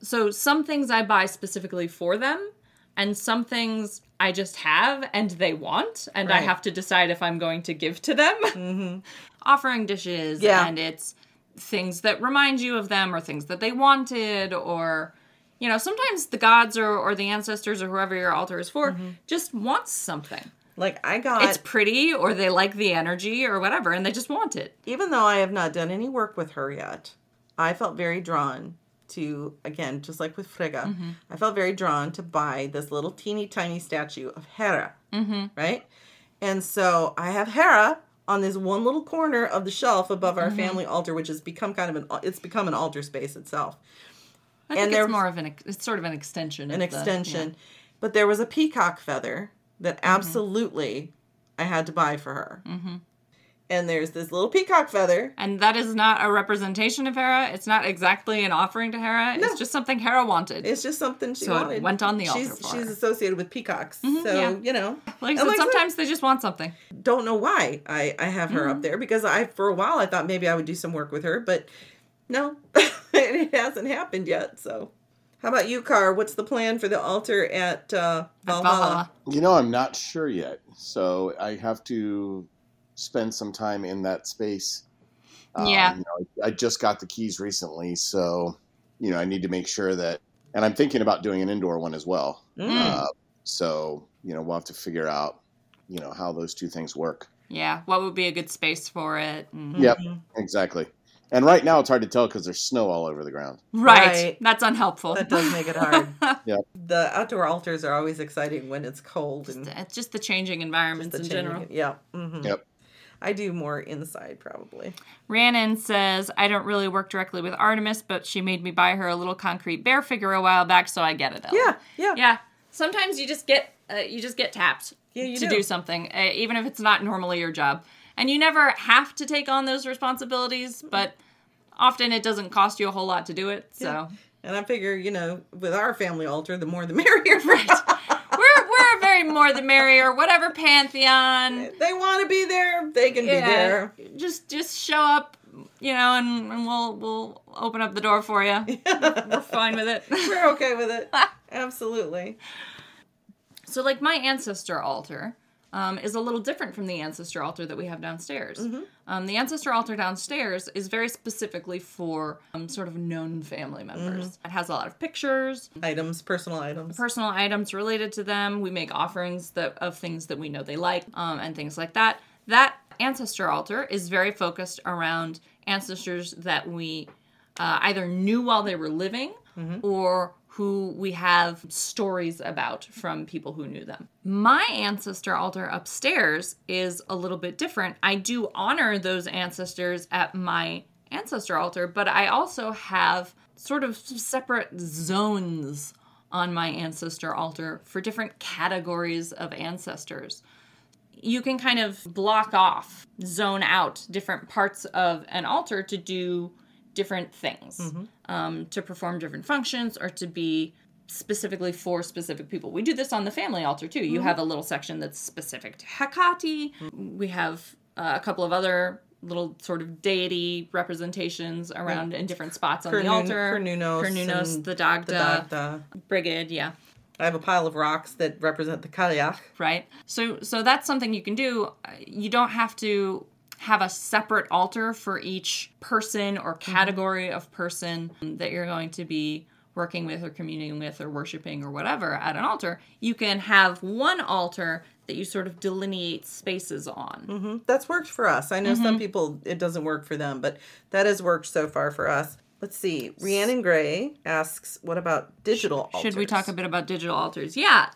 So some things I buy specifically for them, and some things I just have and they want, and I have to decide if I'm going to give to them. Mm-hmm. Offering dishes, Yeah. and it's things that remind you of them, or things that they wanted, or you know, sometimes the gods or, or the ancestors or whoever your altar is for mm-hmm. just wants something. Like I got It's pretty, or they like the energy, or whatever, and they just want it. even though I have not done any work with her yet, I felt very drawn to again, just like with Frigga, Mm-hmm. I felt very drawn to buy this little teeny tiny statue of Hera. Mm-hmm. Right? And so I have Hera on this one little corner of the shelf above Mm-hmm. our family altar, which has become kind of an it's become an altar space itself. I And think there- it's more of an it's sort of an extension. An of the- extension. But there was a peacock feather that absolutely I had to buy for her. Mm-hmm. And there's this little peacock feather And that is not a representation of Hera. It's not exactly an offering to Hera. No. It's just something Hera wanted. It's just something she So it wanted. went on the she's, altar for She's associated with peacocks, so yeah. you know. like I and said, like I said, sometimes they just want something. don't know why I I have her Mm-hmm. up there because I for a while I thought maybe I would do some work with her, but no, it hasn't happened yet. So, how about you, Car? What's the plan for the altar at uh, Valhalla? Valhalla. You know, I'm not sure yet, so I have to spend some time in that space. Um, Yeah. you know, I just got the keys recently, so you know, I need to make sure that, and I'm thinking about doing an indoor one as well. Mm. Uh, so you know, we'll have to figure out, you know, how those two things work. Yeah, what would be a good space for it? Mm-hmm. Yep, exactly. And right now, it's hard to tell because there's snow all over the ground. Right. Right. That's unhelpful. That does make it hard. Yep. The outdoor altars are always exciting when it's cold and it's just the changing environments the in changing- general. Yeah. mhm. Yep. I do more inside probably. Rhiannon says, I don't really work directly with Artemis, but she made me buy her a little concrete bear figure a while back, so I get it. Ellen." Yeah, yeah. Yeah. Sometimes you just get uh, you just get tapped Yeah, to do. do something, uh, even if it's not normally your job, and you never have to take on those responsibilities. But often it doesn't cost you a whole lot to do it. So And I figure, you know, with our family altar, the more the merrier. right, we're we're a very more the merrier, whatever pantheon. they want to be there, they can be there. Just just show up, you know, and, and we'll we'll open up the door for you. We're fine with it. We're okay with it. Absolutely. So, like my ancestor altar um, is a little different from the ancestor altar that we have downstairs. Um, the ancestor altar downstairs is very specifically for um, sort of known family members. It has a lot of pictures, Items, personal items. personal items related to them. We make offerings that of things that we know they like, um, and things like that. That ancestor altar is very focused around ancestors that we uh, either knew while they were living or who we have stories about from people who knew them. My ancestor altar upstairs is a little bit different. I do honor those ancestors at my ancestor altar, but I also have sort of separate zones on my ancestor altar for different categories of ancestors you can kind of block off, zone out different parts of an altar to do different things, um, to perform different functions, or to be specifically for specific people. We do this on the family altar too. You have a little section that's specific to Hecate. We have uh, a couple of other little sort of deity representations around in different spots on the altar. Cernunnos, and the Dagda, The Dagda. Brigid, yeah. I have a pile of rocks that represent the Cailleach. right so so that's something you can do you don't have to have a separate altar for each person or category of person that you're going to be working with or communing with or worshiping or whatever at an altar you can have one altar that you sort of delineate spaces on hmm That's worked for us. I know some Mm-hmm. people it doesn't work for them, but that has worked so far for us. Let's see. Rhiannon Gray asks, "What about digital altars?" Should we talk a bit about digital altars? Yeah,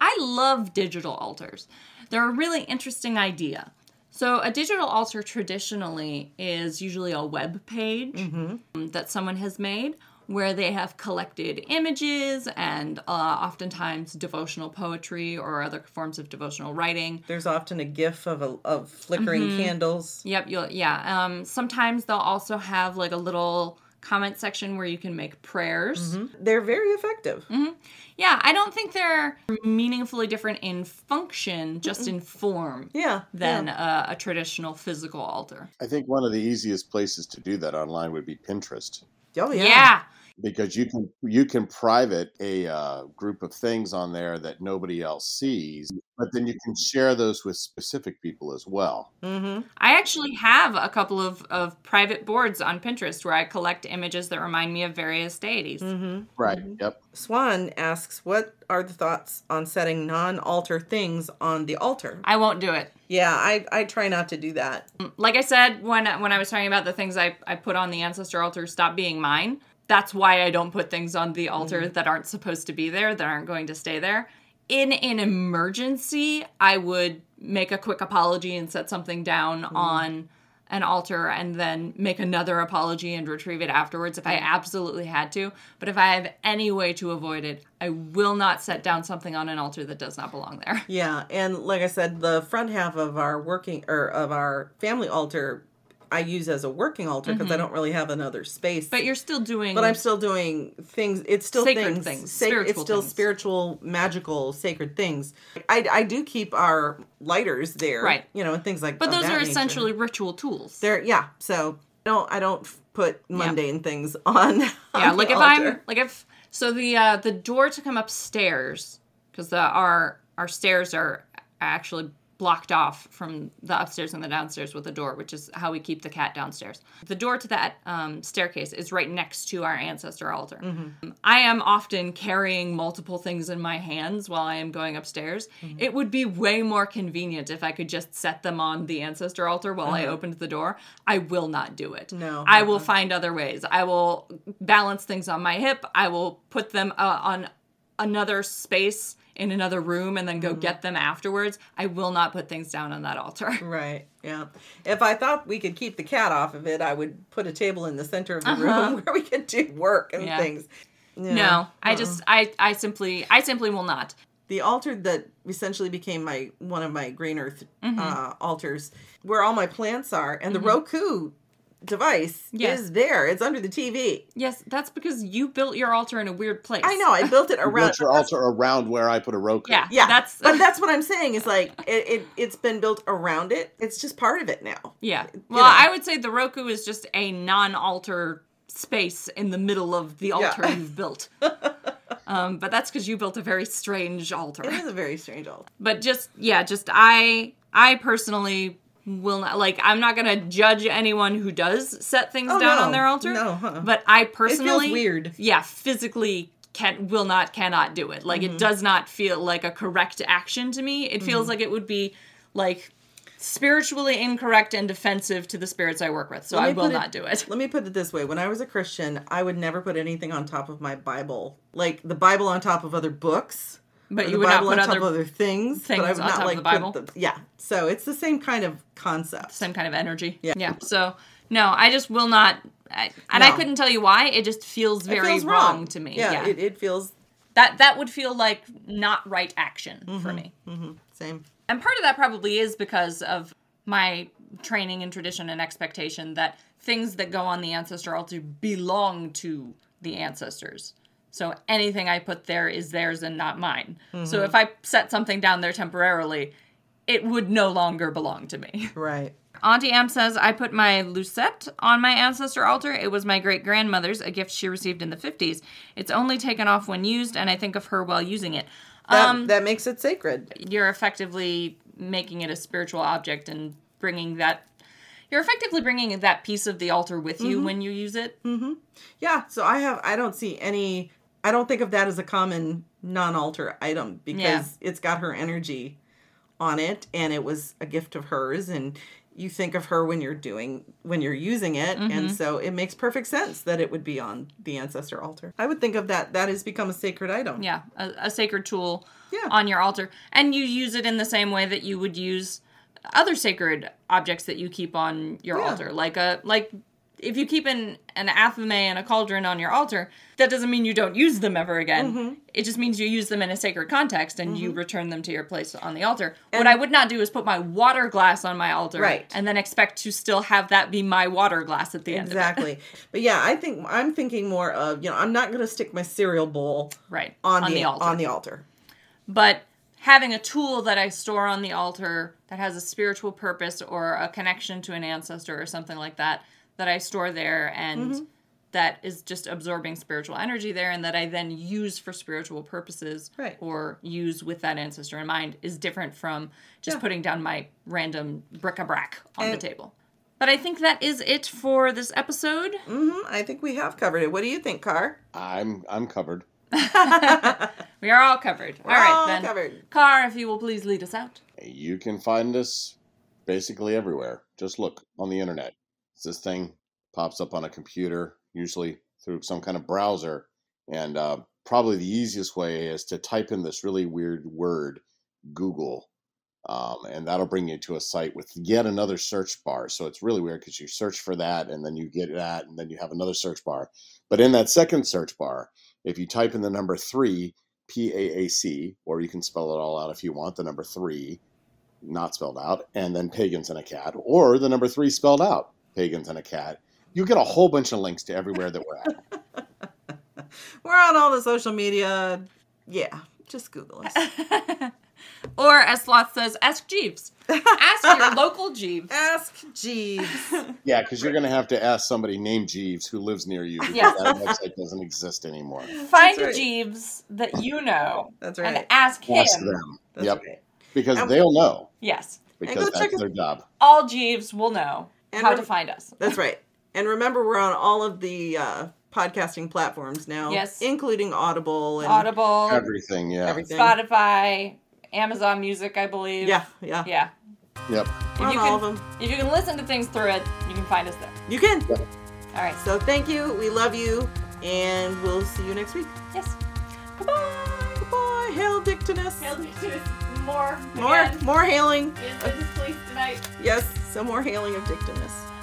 I love digital altars. They're a really interesting idea. So, a digital altar traditionally is usually a web page um, that someone has made where they have collected images and uh, oftentimes devotional poetry or other forms of devotional writing. There's often a GIF of a, of flickering Mm-hmm. candles. Yep, you'll, yeah. Um, sometimes they'll also have like a little comment section where you can make prayers. Mm-hmm. They're very effective. Mm-hmm. Yeah, I don't think they're meaningfully different in function, just in form, Yeah. than yeah. a, a traditional physical altar. I think one of the easiest places to do that online would be Pinterest. Oh yeah. yeah. Because you can you can private a uh, group of things on there that nobody else sees but then you can share those with specific people as well Mm-hmm. I actually have a couple of, of private boards on Pinterest where I collect images that remind me of various deities. Mm-hmm. right yep Swan asks, "What are the thoughts on setting non-altar things on the altar?" I won't do it. Yeah, I I try not to do that. Like I said when when I was talking about the things I, I put on the ancestor altar stop being mine, that's why I don't put things on the altar mm-hmm. that aren't supposed to be there, that aren't going to stay there. In an emergency, I would make a quick apology and set something down mm-hmm. on an altar and then make another apology and retrieve it afterwards if I mm-hmm. absolutely had to. But if I have any way to avoid it, I will not set down something on an altar that does not belong there. Yeah, and like I said, the front half of our working or of our family altar, I use as a working altar because I don't really have another space. Mm-hmm. But you're still doing but I'm still doing things. It's still Sacred things. things, sac- it's still things. spiritual, magical, sacred things. I, I do keep our lighters there, Right. You know, and things like. That. But those are nature. essentially ritual tools. They're yeah. So I don't I don't put mundane things on. yeah on like the if altar. i'm like if so the uh the door to come upstairs because our our stairs are actually blocked off from the upstairs and the downstairs with a door which is how we keep the cat downstairs. The door to that um, staircase is right next to our ancestor altar. I am often carrying multiple things in my hands while i am going upstairs. It would be way more convenient if i could just set them on the ancestor altar while i opened the door. I will not do it. No. i will find other ways. I will balance things on my hip. I will put them uh, on another space in another room and then Mm-hmm. go get them afterwards i will not put things down on that altar Right. Yeah. If I thought we could keep the cat off of it, I would put a table in the center of the Uh-huh. room where we could do work and Yeah. things. Yeah. no i just i i simply i simply will not the altar that essentially became my one of my green earth Mm-hmm. uh, altars, where all my plants are, and the Roku device Yes. is there. It's under the TV. yes that's because you built your altar in a weird place I know. I built it You around. built your altar around where i put a roku yeah Yeah, that's but that's what I'm saying is like it, it. It's been built around it. It's just part of it now. yeah well know. i would say the roku is just a non-altar space in the middle of the altar Yeah. you've built um, but that's because you built a very strange altar It is a very strange altar. but just yeah just i i personally will not like i'm not gonna judge anyone who does set things Oh, down no. on their altar No, uh-uh. but i personally weird. yeah physically can will not cannot do it like Mm-hmm. it does not feel like a correct action to me it feels like it would be like spiritually incorrect and defensive to the spirits i work with so i will it- not do it Let me put it this way: when I was a Christian, I would never put anything on top of my Bible, like the Bible on top of other books. But you would Bible not put other other things, things but I would on not top of like the Bible? the yeah. So it's the same kind of concept. same kind of energy Yeah. yeah so no i just will not I, and i couldn't tell you why it just feels very feels wrong. to me Yeah, yeah, It, it feels that that would feel like not right action for me. Mm-hmm. me same. and part of that probably is because of my training and tradition and expectation that things that go on the ancestor altar belong to the ancestors so anything i put there is theirs and not mine so mm-hmm. if i set something down there temporarily it would no longer belong to me Right. Auntie Am says, I put my lucet on my ancestor altar. It was my great grandmother's, a gift she received in the 50s. It's only taken off when used, and I think of her while using it. That, um, that makes it sacred. you're effectively making it a spiritual object and bringing that. You're effectively bringing that piece of the altar with you mm-hmm. when you use it. Mm-hmm. Yeah. So I have. I don't see any. I don't think of that as a common non-altar item because Yeah. it's got her energy on it, and it was a gift of hers, and you think of her when you're doing when you're using it, Mm-hmm. and so it makes perfect sense that it would be on the ancestor altar. I would think of that. That has become a sacred item. Yeah, a, a sacred tool Yeah. on your altar. And you use it in the same way that you would use other sacred objects that you keep on your Yeah. altar. Like a like if you keep an, an athame and a cauldron on your altar, that doesn't mean you don't use them ever again. Mm-hmm. It just means you use them in a sacred context and you return them to your place on the altar. what I would not do is put my water glass on my altar Right. and then expect to still have that be my water glass at the end of it. Exactly. but yeah, I think I'm thinking more of, you know, I'm not going to stick my cereal bowl Right. on, the, altar. on the altar. but having a tool that I store on the altar that has a spiritual purpose or a connection to an ancestor or something like that that I store there and Mm-hmm. that is just absorbing spiritual energy there and that I then use for spiritual purposes Right. or use with that ancestor in mind is different from just Yeah. putting down my random bric-a-brac on the table. But I think that is it for this episode. hmm I think we have covered it. What do you think, Car? I'm I'm covered. We are all covered. all right all then. covered. Car, if you will please lead us out. You can find us basically everywhere. Just look on the internet. This thing pops up on a computer, usually through some kind of browser. And uh, probably the easiest way is to type in this really weird word, Google, um, and that'll bring you to a site with yet another search bar. So it's really weird because you search for that and then you get that and then you have another search bar. But in that second search bar, if you type in the number three, P A A C, or you can spell it all out if you want, the number three, not spelled out, and then pagans and a cat, or the number three spelled out, pagans and a cat, you get a whole bunch of links to everywhere that we're at. We're on all the social media. Yeah, just Google us. or as Sloth says, ask Jeeves. Ask your local Jeeves. Ask Jeeves. Yeah, because you're going to have to ask somebody named Jeeves who lives near you because Yes. that website doesn't exist anymore. Find right. Jeeves that you know That's right. and ask him. Ask them. That's yep, right. because And- they'll know Yes. because go check that's their job. All Jeeves will know And how rem- to find us. That's right. And remember, we're on all of the uh, podcasting platforms now. Yes. Including Audible and Audible, Everything, yeah. everything. Spotify, Amazon Music, I believe. Yeah, yeah. Yeah. Yep. If We're on you all can, of them. if you can listen to things through it, you can find us there. You can. All right. So thank you. We love you. And we'll see you next week. Yes. Goodbye. Goodbye. Hail Dictinus. Hail Dictinus. More. More, more hailing. In this place tonight. Yes, some more hailing of Dictinus.